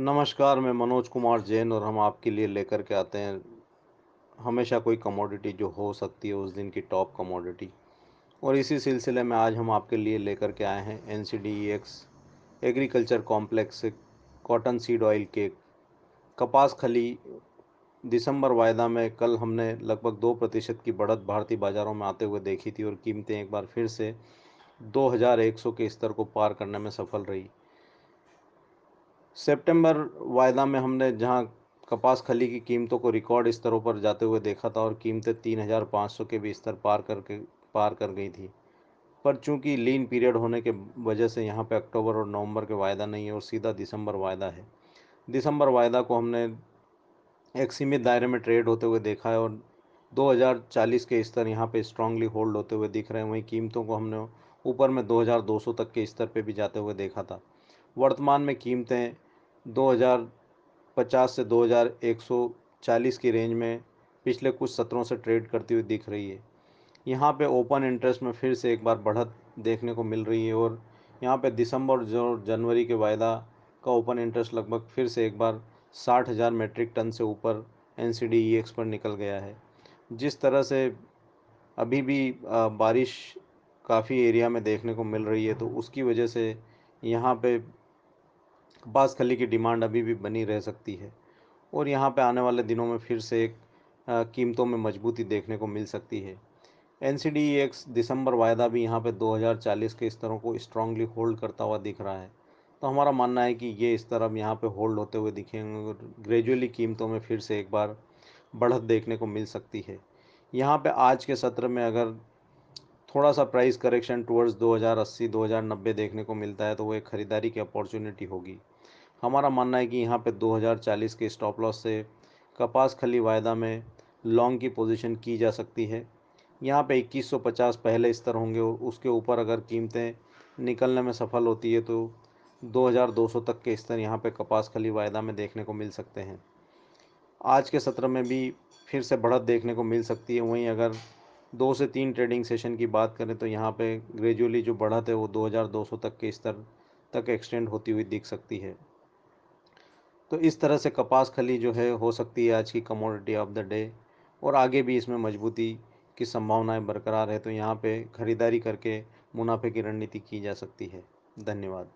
नमस्कार, मैं मनोज कुमार जैन और हम आपके लिए लेकर के आते हैं। हमेशा कोई कमोडिटी जो हो सकती है, उस दिन की टॉप कमोडिटी और इसी सिलसिले में आज हम आपके लिए लेकर के आए हैं N C D X agriculture complex cotton seed oil cake कपास खली दिसंबर वायदा में कल हमने लगभग दो प्रतिशत की बढ़त भारतीय बाज़ारों में आते हुए देखी थी और कीमतें एक बार फिर से 2100 के स्तर को पार करने में सफल रही। सितंबर वायदा में हमने जहाँ कपास खली की कीमतों को रिकॉर्ड स्तरों पर जाते हुए देखा था और कीमतें तीन हज़ार पाँच सौ के भी स्तर पार करके, पार कर गई थी। पर चूँकि लीन पीरियड होने के वजह से यहाँ पे अक्टूबर और नवंबर के वायदा नहीं है और सीधा दिसंबर वायदा है। दिसंबर वायदा को हमने एक सीमित दायरे में ट्रेड होते हुए देखा है और 2040 के स्तर यहाँ पे स्ट्रांगली होल्ड होते हुए दिख रहे हैं। वहीं कीमतों को हमने ऊपर में 2200 तक के स्तर पे भी जाते हुए देखा था। वर्तमान में कीमतें 2050 से 2140 की रेंज में पिछले कुछ सत्रों से ट्रेड करती हुई दिख रही है। यहाँ पे ओपन इंटरेस्ट में फिर से एक बार बढ़त देखने को मिल रही है और यहाँ पे दिसंबर जो जनवरी के वायदा का ओपन इंटरेस्ट लगभग फिर से एक बार साठ हज़ार मेट्रिक टन से ऊपर N C D E X पर निकल गया है। जिस तरह से अभी भी बारिश काफ़ी एरिया में देखने को मिल रही है तो उसकी वजह से यहाँ पे कपास खली की डिमांड अभी भी बनी रह सकती है। और यहाँ पे आने वाले दिनों में फिर से एक कीमतों में मजबूती देखने को मिल सकती है। एन सी डी एक्स दिसंबर वायदा भी यहाँ पे 2040 के स्तरों को स्ट्रांगली होल्ड करता हुआ दिख रहा है। तो हमारा मानना है कि ये इस तरह यहाँ पे होल्ड होते हुए दिखेंगे और ग्रेजुअली कीमतों में फिर से एक बार बढ़त देखने को मिल सकती है। यहाँ पे आज के सत्र में अगर थोड़ा सा प्राइस करेक्शन टूवर्ड्स 2080 2090 देखने को मिलता है तो वो एक ख़रीदारी की अपॉर्चुनिटी होगी। हमारा मानना है कि यहाँ पे 2040 के स्टॉप लॉस से कपास खली वायदा में लॉन्ग की पोजीशन की जा सकती है। यहाँ पे 2150 पहले स्तर होंगे और उसके ऊपर अगर कीमतें निकलने में सफल होती है तो 2200 तक के स्तर यहाँ पे कपास खली वायदा में देखने को मिल सकते हैं। आज के सत्र में भी फिर से बढ़त देखने को मिल सकती है। वहीं अगर दो से तीन ट्रेडिंग सेशन की बात करें तो यहाँ पे ग्रेजुअली जो बढ़त है वो 2200 तक के स्तर तक एक्सटेंड होती हुई दिख सकती है। तो इस तरह से कपास खली जो है हो सकती है आज की कमोडिटी ऑफ़ द डे और आगे भी इसमें मजबूती की संभावनाएँ बरकरार है तो यहाँ पे ख़रीदारी करके मुनाफे की रणनीति की जा सकती है। धन्यवाद।